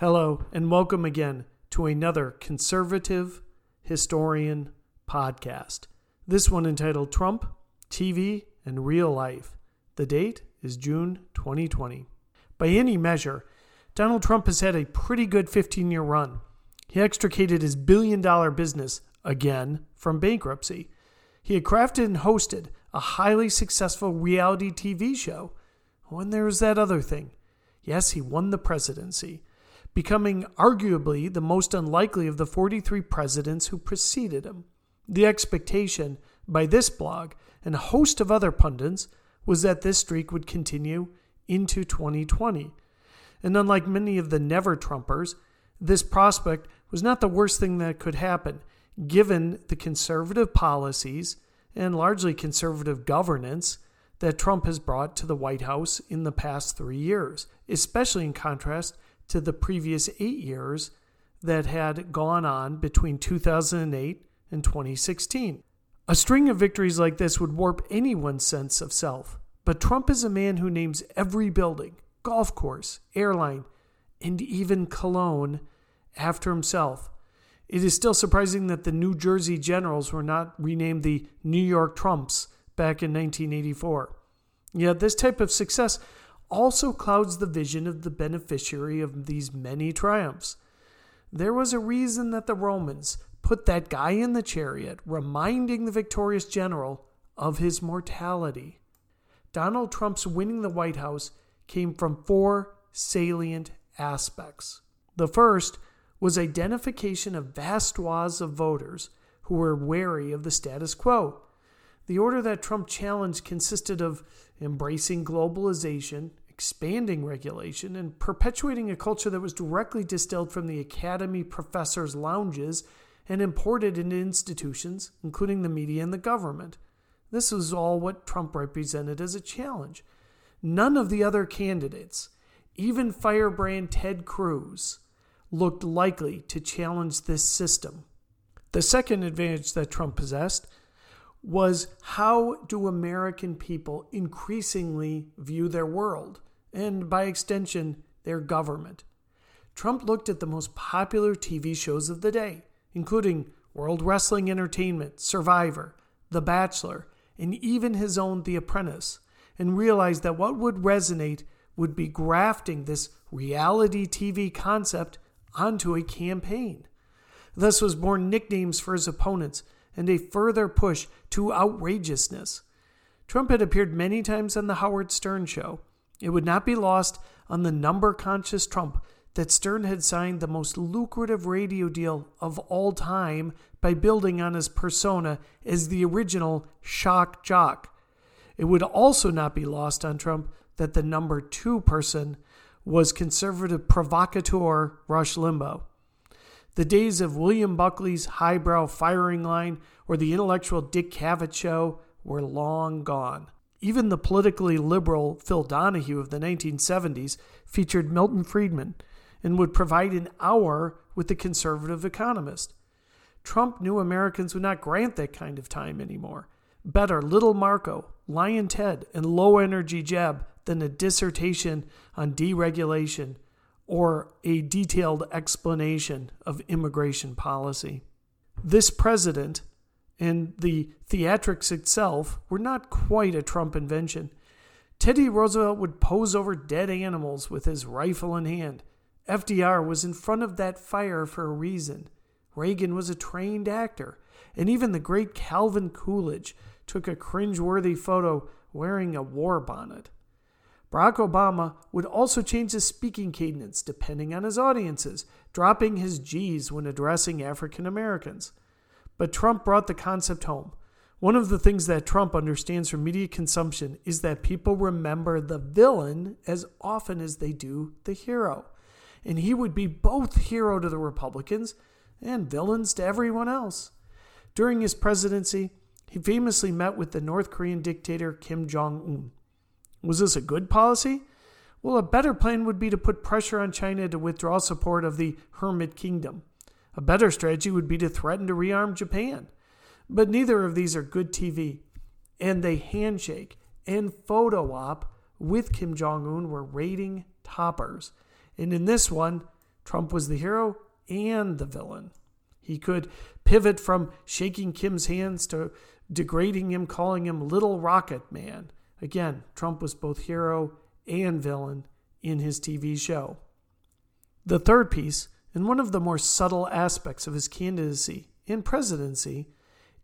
Hello, and welcome again to another conservative historian podcast. This one entitled Trump, TV, and Real Life. The date is June 2020. By any measure, Donald Trump has had a pretty good 15 year run. He extricated his billion dollar business, again, from bankruptcy. He had crafted and hosted a highly successful reality TV show. Oh, and there was that other thing. Yes, he won the presidency becoming arguably the most unlikely of the 43 presidents who preceded him. The expectation by this blog and a host of other pundits was that this streak would continue into 2020. And unlike many of the never Trumpers, this prospect was not the worst thing that could happen, given the conservative policies and largely conservative governance that Trump has brought to the White House in the past three years, especially in contrast to the previous eight years that had gone on between 2008 and 2016. A string of victories like this would warp anyone's sense of self. But Trump is a man who names every building, golf course, airline, and even cologne after himself. It is still surprising that the New Jersey Generals were not renamed the New York Trumps back in 1984. Yet this type of success also clouds the vision of the beneficiary of these many triumphs. There was a reason that the Romans put that guy in the chariot, reminding the victorious general of his mortality. Donald Trump's winning the White House came from four salient aspects. The first was identification of vast swaths of voters who were wary of the status quo. The order that Trump challenged consisted of embracing globalization, expanding regulation, and perpetuating a culture that was directly distilled from the academy professors' lounges and imported into institutions, including the media and the government. This was all what Trump represented as a challenge. None of the other candidates, even firebrand Ted Cruz, looked likely to challenge this system. The second advantage that Trump possessed was how do American people increasingly view their world? And by extension, their government. Trump looked at the most popular TV shows of the day, including World Wrestling Entertainment, Survivor, The Bachelor, and even his own The Apprentice, and realized that what would resonate would be grafting this reality TV concept onto a campaign. Thus was born nicknames for his opponents and a further push to outrageousness. Trump had appeared many times on The Howard Stern Show, it would not be lost on the number conscious Trump that Stern had signed the most lucrative radio deal of all time by building on his persona as the original shock jock. It would also not be lost on Trump that the number two person was conservative provocateur Rush Limbaugh. The days of William Buckley's highbrow firing line or the intellectual Dick Cavett show were long gone. Even the politically liberal Phil Donahue of the 1970s featured Milton Friedman and would provide an hour with the conservative economist. Trump knew Americans would not grant that kind of time anymore. Better Little Marco, Lyin' Ted, and Low Energy Jeb than a dissertation on deregulation or a detailed explanation of immigration policy. This president and the theatrics itself were not quite a Trump invention. Teddy Roosevelt would pose over dead animals with his rifle in hand. FDR was in front of that fire for a reason. Reagan was a trained actor, and even the great Calvin Coolidge took a cringeworthy photo wearing a war bonnet. Barack Obama would also change his speaking cadence depending on his audiences, dropping his G's when addressing African Americans. But Trump brought the concept home. One of the things that Trump understands from media consumption is that people remember the villain as often as they do the hero. And he would be both hero to the Republicans and villains to everyone else. During his presidency, he famously met with the North Korean dictator Kim Jong un. Was this a good policy? Well, a better plan would be to put pressure on China to withdraw support of the Hermit Kingdom. A better strategy would be to threaten to rearm Japan. But neither of these are good TV. And they handshake and photo op with Kim Jong un were rating toppers. And in this one, Trump was the hero and the villain. He could pivot from shaking Kim's hands to degrading him, calling him Little Rocket Man. Again, Trump was both hero and villain in his TV show. The third piece, and one of the more subtle aspects of his candidacy and presidency,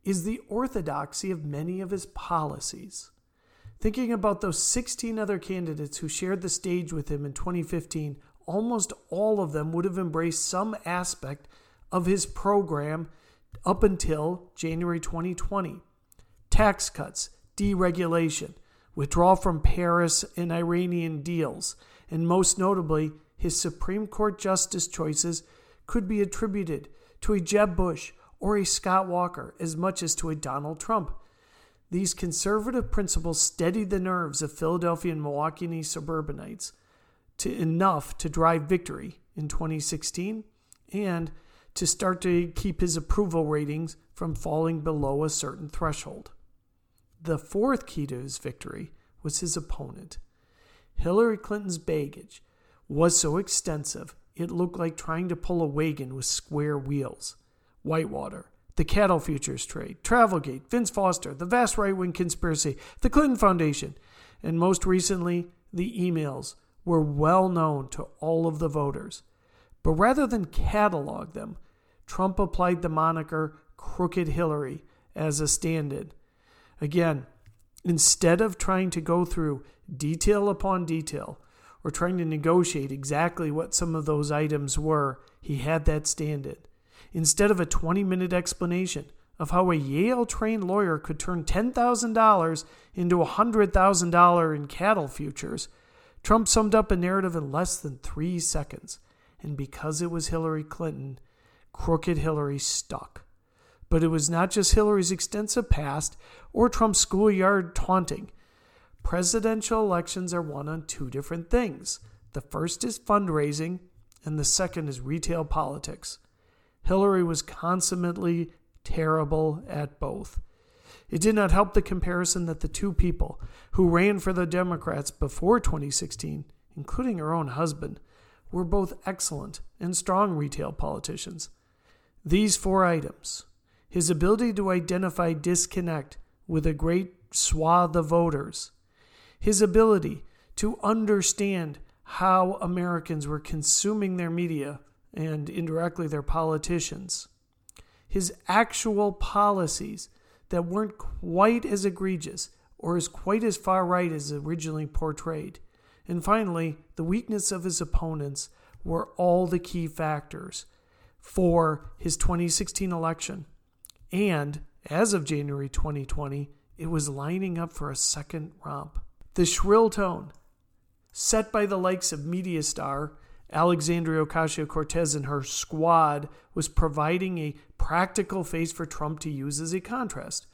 is the orthodoxy of many of his policies. Thinking about those 16 other candidates who shared the stage with him in 2015, almost all of them would have embraced some aspect of his program up until January 2020. Tax cuts, deregulation, withdrawal from Paris and Iranian deals, and most notably, his Supreme Court justice choices could be attributed to a Jeb Bush or a Scott Walker as much as to a Donald Trump. These conservative principles steadied the nerves of Philadelphia and Milwaukee suburbanites to enough to drive victory in 2016 and to start to keep his approval ratings from falling below a certain threshold. The fourth key to his victory was his opponent. Hillary Clinton's baggage was so extensive it looked like trying to pull a wagon with square wheels. Whitewater, the cattle futures trade, Travelgate, Vince Foster, the vast right wing conspiracy, the Clinton Foundation, and most recently, the emails were well known to all of the voters. But rather than catalog them, Trump applied the moniker Crooked Hillary as a stand in. Again, instead of trying to go through detail upon detail or trying to negotiate exactly what some of those items were, he had that stand in. Instead of a 20 minute explanation of how a Yale trained lawyer could turn $10,000 into $100,000 in cattle futures, Trump summed up a narrative in less than three seconds. And because it was Hillary Clinton, Crooked Hillary stuck. But it was not just Hillary's extensive past or Trump's schoolyard taunting. Presidential elections are won on two different things. The first is fundraising, and the second is retail politics. Hillary was consummately terrible at both. It did not help the comparison that the two people who ran for the Democrats before 2016, including her own husband, were both excellent and strong retail politicians. These four items his ability to identify disconnect with a great swath of voters, his ability to understand how Americans were consuming their media and indirectly their politicians, his actual policies that weren't quite as egregious or as quite as far right as originally portrayed, and finally, the weakness of his opponents were all the key factors for his 2016 election. And as of January 2020, it was lining up for a second romp. The shrill tone, set by the likes of media star Alexandria Ocasio Cortez and her squad, was providing a practical face for Trump to use as a contrast.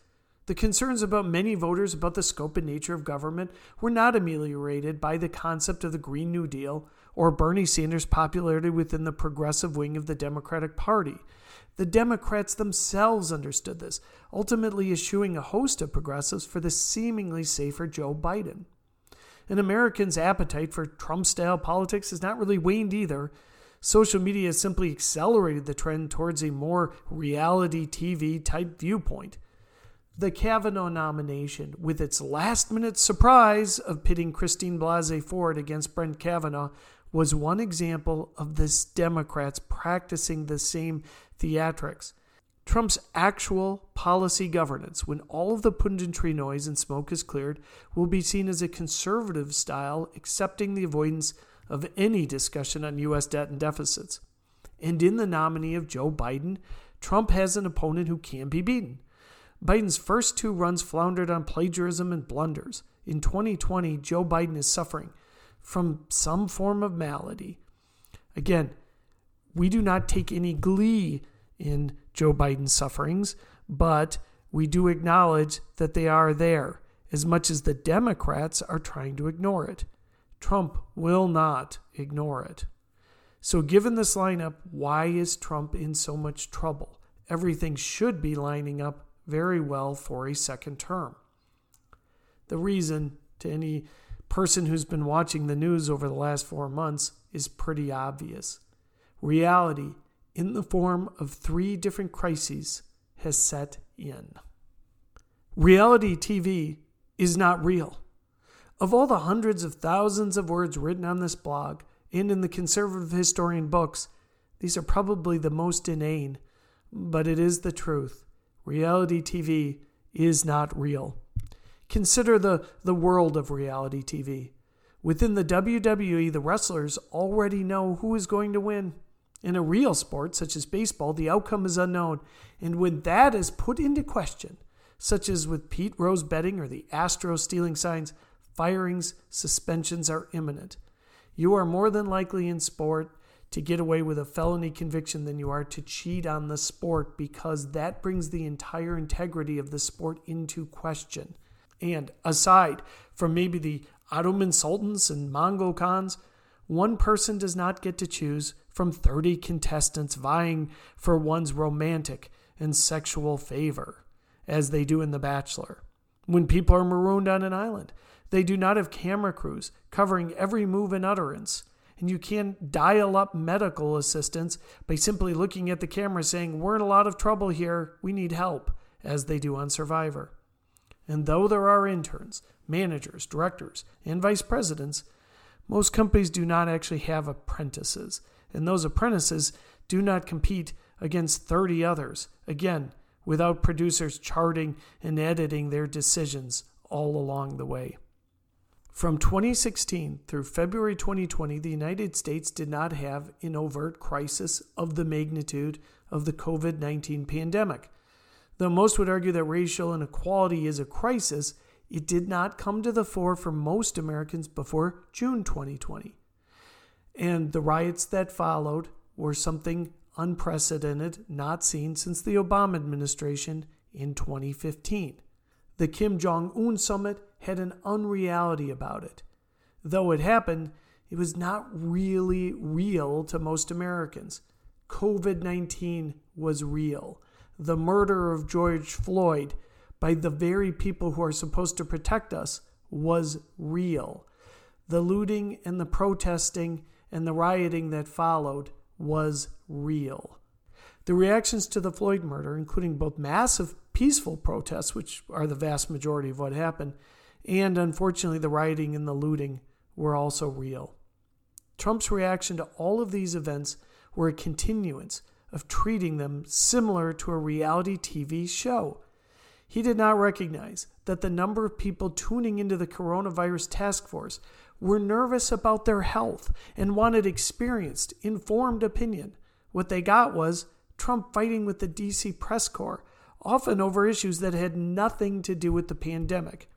The concerns about many voters about the scope and nature of government were not ameliorated by the concept of the Green New Deal or Bernie Sanders' popularity within the progressive wing of the Democratic Party. The Democrats themselves understood this, ultimately eschewing a host of progressives for the seemingly safer Joe Biden. And Americans' appetite for Trump style politics has not really waned either. Social media has simply accelerated the trend towards a more reality TV type viewpoint. The Kavanaugh nomination, with its last minute surprise of pitting Christine Blasey Ford against Brett Kavanaugh, was one example of this Democrats practicing the same theatrics. Trump's actual policy governance, when all of the punditry noise and smoke is cleared, will be seen as a conservative style, accepting the avoidance of any discussion on U.S. debt and deficits. And in the nominee of Joe Biden, Trump has an opponent who can be beaten. Biden's first two runs floundered on plagiarism and blunders. In 2020, Joe Biden is suffering from some form of malady. Again, we do not take any glee in Joe Biden's sufferings, but we do acknowledge that they are there as much as the Democrats are trying to ignore it. Trump will not ignore it. So, given this lineup, why is Trump in so much trouble? Everything should be lining up very well for a second term. The reason to any person who's been watching the news over the last four months is pretty obvious. reality in the form of three different crises has set in. Reality TV is not real. Of all the hundreds of thousands of words written on this blog and in the conservative historian books, these are probably the most inane, but it is the truth. Reality TV is not real. Consider the, the world of reality TV. Within the WWE, the wrestlers already know who is going to win. In a real sport, such as baseball, the outcome is unknown. And when that is put into question, such as with Pete Rose betting or the Astros stealing signs, firings, suspensions are imminent. You are more than likely in sport to get away with a felony conviction than you are to cheat on the sport because that brings the entire integrity of the sport into question. And aside from maybe the Ottoman sultans and Mongol khans, one person does not get to choose from 30 contestants vying for one's romantic and sexual favor, as they do in The Bachelor. When people are marooned on an island, they do not have camera crews covering every move and utterance. And you can't dial up medical assistance by simply looking at the camera saying, We're in a lot of trouble here, we need help, as they do on Survivor. And though there are interns, managers, directors, and vice presidents, most companies do not actually have apprentices, and those apprentices do not compete against 30 others, again, without producers charting and editing their decisions all along the way. From 2016 through February 2020, the United States did not have an overt crisis of the magnitude of the COVID 19 pandemic. Though most would argue that racial inequality is a crisis, it did not come to the fore for most Americans before June 2020. And the riots that followed were something unprecedented, not seen since the Obama administration in 2015. The Kim Jong un summit had an unreality about it. Though it happened, it was not really real to most Americans. COVID 19 was real the murder of George Floyd by the very people who are supposed to protect us was real. The looting and the protesting and the rioting that followed was real. The reactions to the Floyd murder, including both massive peaceful protests, which are the vast majority of what happened, and unfortunately the rioting and the looting, were also real. Trump's reaction to all of these events were a continuance of treating them similar to a reality TV show. He did not recognize that the number of people tuning into the coronavirus task force were nervous about their health and wanted experienced, informed opinion. What they got was Trump fighting with the DC press corps, often over issues that had nothing to do with the pandemic.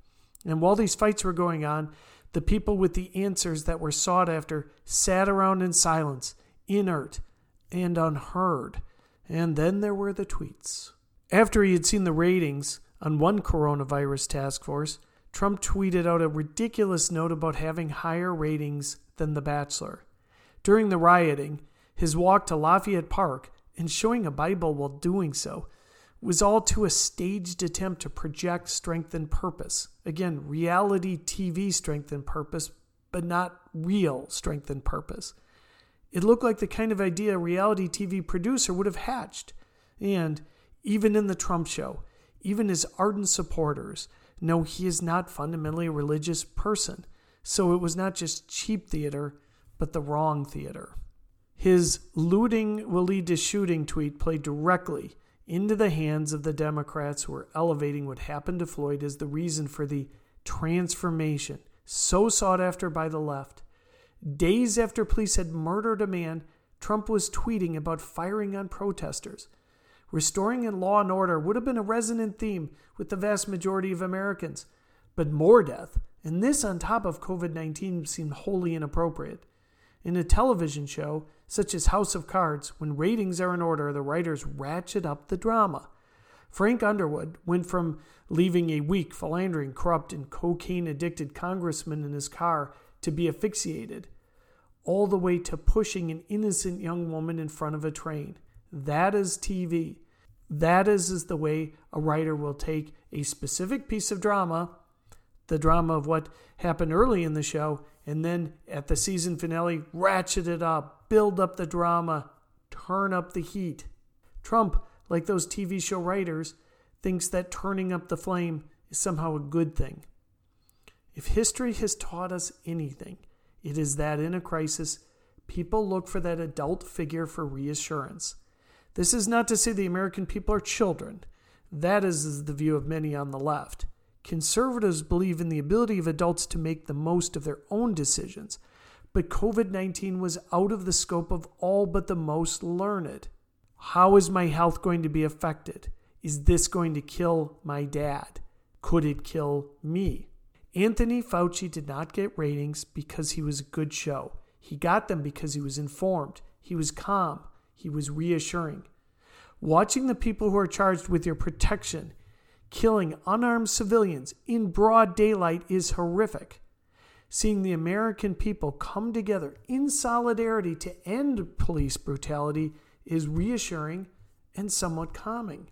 And while these fights were going on, the people with the answers that were sought after sat around in silence, inert, and unheard. And then there were the tweets. After he had seen the ratings on one coronavirus task force, Trump tweeted out a ridiculous note about having higher ratings than The Bachelor. During the rioting, his walk to Lafayette Park and showing a Bible while doing so was all to a staged attempt to project strength and purpose. Again, reality TV strength and purpose, but not real strength and purpose. It looked like the kind of idea a reality TV producer would have hatched. And even in the Trump show, even his ardent supporters know he is not fundamentally a religious person. So it was not just cheap theater, but the wrong theater. His looting will lead to shooting tweet played directly into the hands of the Democrats who are elevating what happened to Floyd as the reason for the transformation so sought after by the left Days after police had murdered a man, Trump was tweeting about firing on protesters. Restoring in law and order would have been a resonant theme with the vast majority of Americans. But more death, and this on top of COVID 19, seemed wholly inappropriate. In a television show, such as House of Cards, when ratings are in order, the writers ratchet up the drama. Frank Underwood went from leaving a weak, philandering, corrupt, and cocaine addicted congressman in his car to be asphyxiated, all the way to pushing an innocent young woman in front of a train. That is TV. That is, is the way a writer will take a specific piece of drama, the drama of what happened early in the show, and then at the season finale, ratchet it up, build up the drama, turn up the heat. Trump, like those TV show writers, thinks that turning up the flame is somehow a good thing. If history has taught us anything, it is that in a crisis, people look for that adult figure for reassurance. This is not to say the American people are children. That is the view of many on the left. Conservatives believe in the ability of adults to make the most of their own decisions, but COVID 19 was out of the scope of all but the most learned. How is my health going to be affected? Is this going to kill my dad? Could it kill me? Anthony Fauci did not get ratings because he was a good show. He got them because he was informed, he was calm, he was reassuring. Watching the people who are charged with your protection killing unarmed civilians in broad daylight is horrific. Seeing the American people come together in solidarity to end police brutality is reassuring and somewhat calming.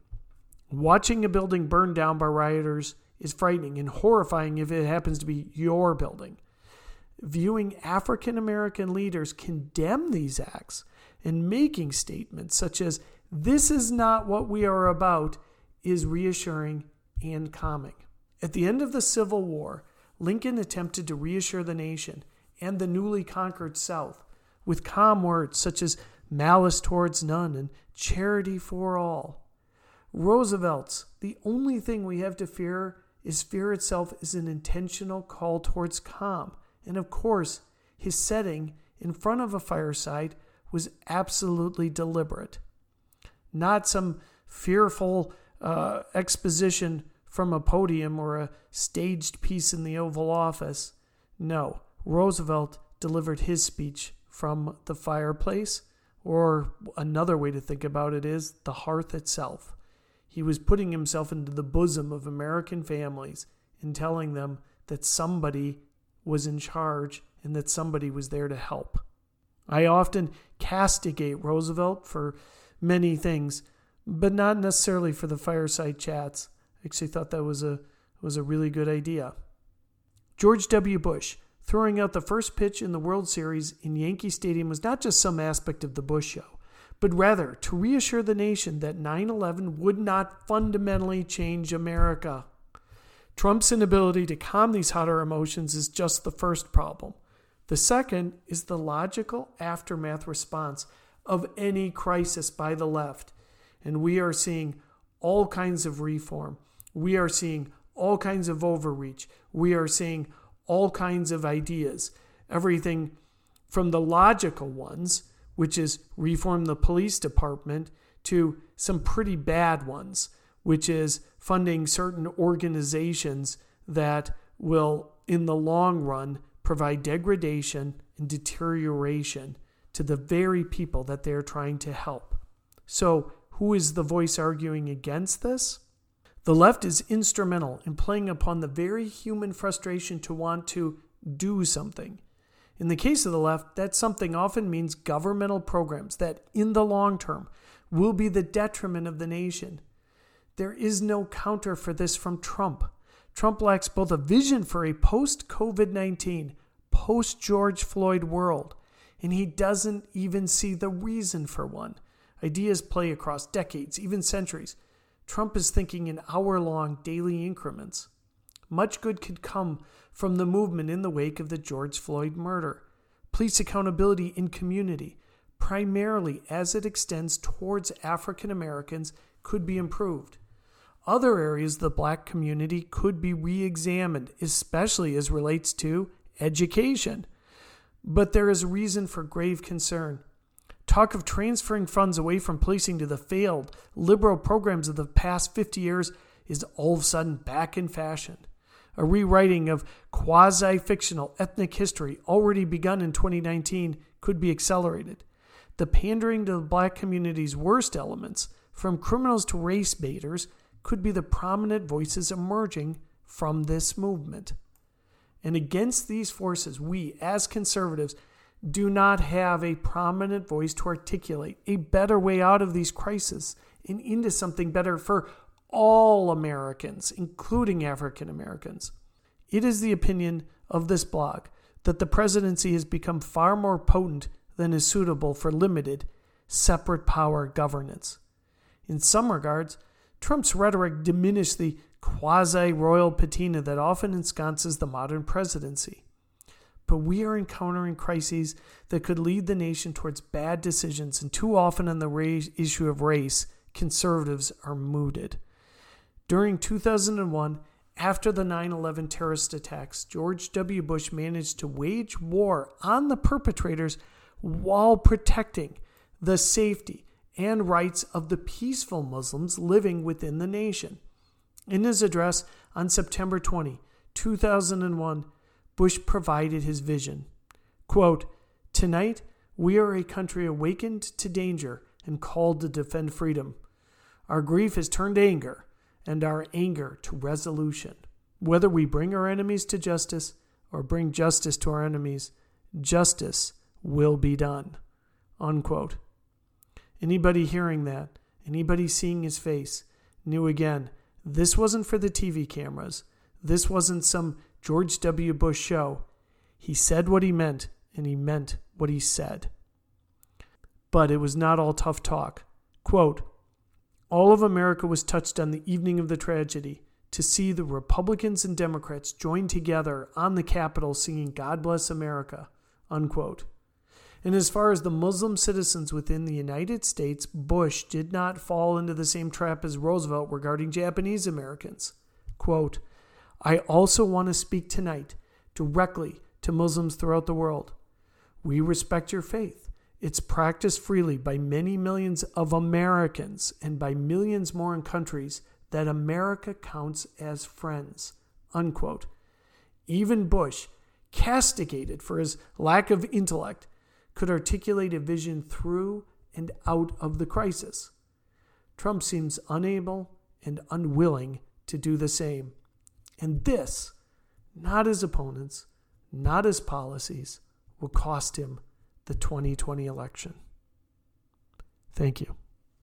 Watching a building burned down by rioters is frightening and horrifying if it happens to be your building. Viewing African American leaders condemn these acts and making statements such as, This is not what we are about, is reassuring and calming. At the end of the Civil War, Lincoln attempted to reassure the nation and the newly conquered South with calm words such as malice towards none and charity for all. Roosevelt's, the only thing we have to fear is fear itself is an intentional call towards calm. And of course, his setting in front of a fireside was absolutely deliberate. Not some fearful uh, exposition from a podium or a staged piece in the Oval Office. No, Roosevelt delivered his speech from the fireplace, or another way to think about it is the hearth itself. He was putting himself into the bosom of American families and telling them that somebody was in charge and that somebody was there to help. I often castigate Roosevelt for many things, but not necessarily for the fireside chats I actually thought that was a was a really good idea. George W. Bush throwing out the first pitch in the World Series in Yankee Stadium was not just some aspect of the Bush show, but rather to reassure the nation that 9 11 would not fundamentally change America. Trump's inability to calm these hotter emotions is just the first problem. The second is the logical aftermath response of any crisis by the left. And we are seeing all kinds of reform, we are seeing all kinds of overreach. We are seeing all kinds of ideas. Everything from the logical ones, which is reform the police department, to some pretty bad ones, which is funding certain organizations that will, in the long run, provide degradation and deterioration to the very people that they're trying to help. So, who is the voice arguing against this? The left is instrumental in playing upon the very human frustration to want to do something. In the case of the left, that something often means governmental programs that, in the long term, will be the detriment of the nation. There is no counter for this from Trump. Trump lacks both a vision for a post COVID 19, post George Floyd world, and he doesn't even see the reason for one. Ideas play across decades, even centuries. Trump is thinking in hour long daily increments. Much good could come from the movement in the wake of the George Floyd murder. Police accountability in community, primarily as it extends towards African Americans, could be improved. Other areas of the black community could be re examined, especially as relates to education. But there is reason for grave concern. Talk of transferring funds away from policing to the failed liberal programs of the past 50 years is all of a sudden back in fashion. A rewriting of quasi fictional ethnic history already begun in 2019 could be accelerated. The pandering to the black community's worst elements, from criminals to race baiters, could be the prominent voices emerging from this movement. And against these forces, we, as conservatives, do not have a prominent voice to articulate a better way out of these crises and into something better for all Americans, including African Americans. It is the opinion of this blog that the presidency has become far more potent than is suitable for limited, separate power governance. In some regards, Trump's rhetoric diminished the quasi royal patina that often ensconces the modern presidency. But we are encountering crises that could lead the nation towards bad decisions, and too often on the race, issue of race, conservatives are mooted. During 2001, after the 9 11 terrorist attacks, George W. Bush managed to wage war on the perpetrators while protecting the safety and rights of the peaceful Muslims living within the nation. In his address on September 20, 2001, Bush provided his vision. Quote, Tonight, we are a country awakened to danger and called to defend freedom. Our grief has turned anger, and our anger to resolution. Whether we bring our enemies to justice or bring justice to our enemies, justice will be done. Unquote. Anybody hearing that, anybody seeing his face, knew again this wasn't for the TV cameras. This wasn't some George W. Bush show. He said what he meant, and he meant what he said. But it was not all tough talk. Quote, all of America was touched on the evening of the tragedy to see the Republicans and Democrats join together on the Capitol singing God Bless America. Unquote. And as far as the Muslim citizens within the United States, Bush did not fall into the same trap as Roosevelt regarding Japanese Americans. Quote, I also want to speak tonight directly to Muslims throughout the world. We respect your faith. It's practiced freely by many millions of Americans and by millions more in countries that America counts as friends. Unquote. Even Bush, castigated for his lack of intellect, could articulate a vision through and out of the crisis. Trump seems unable and unwilling to do the same. And this, not his opponents, not his policies, will cost him the 2020 election. Thank you.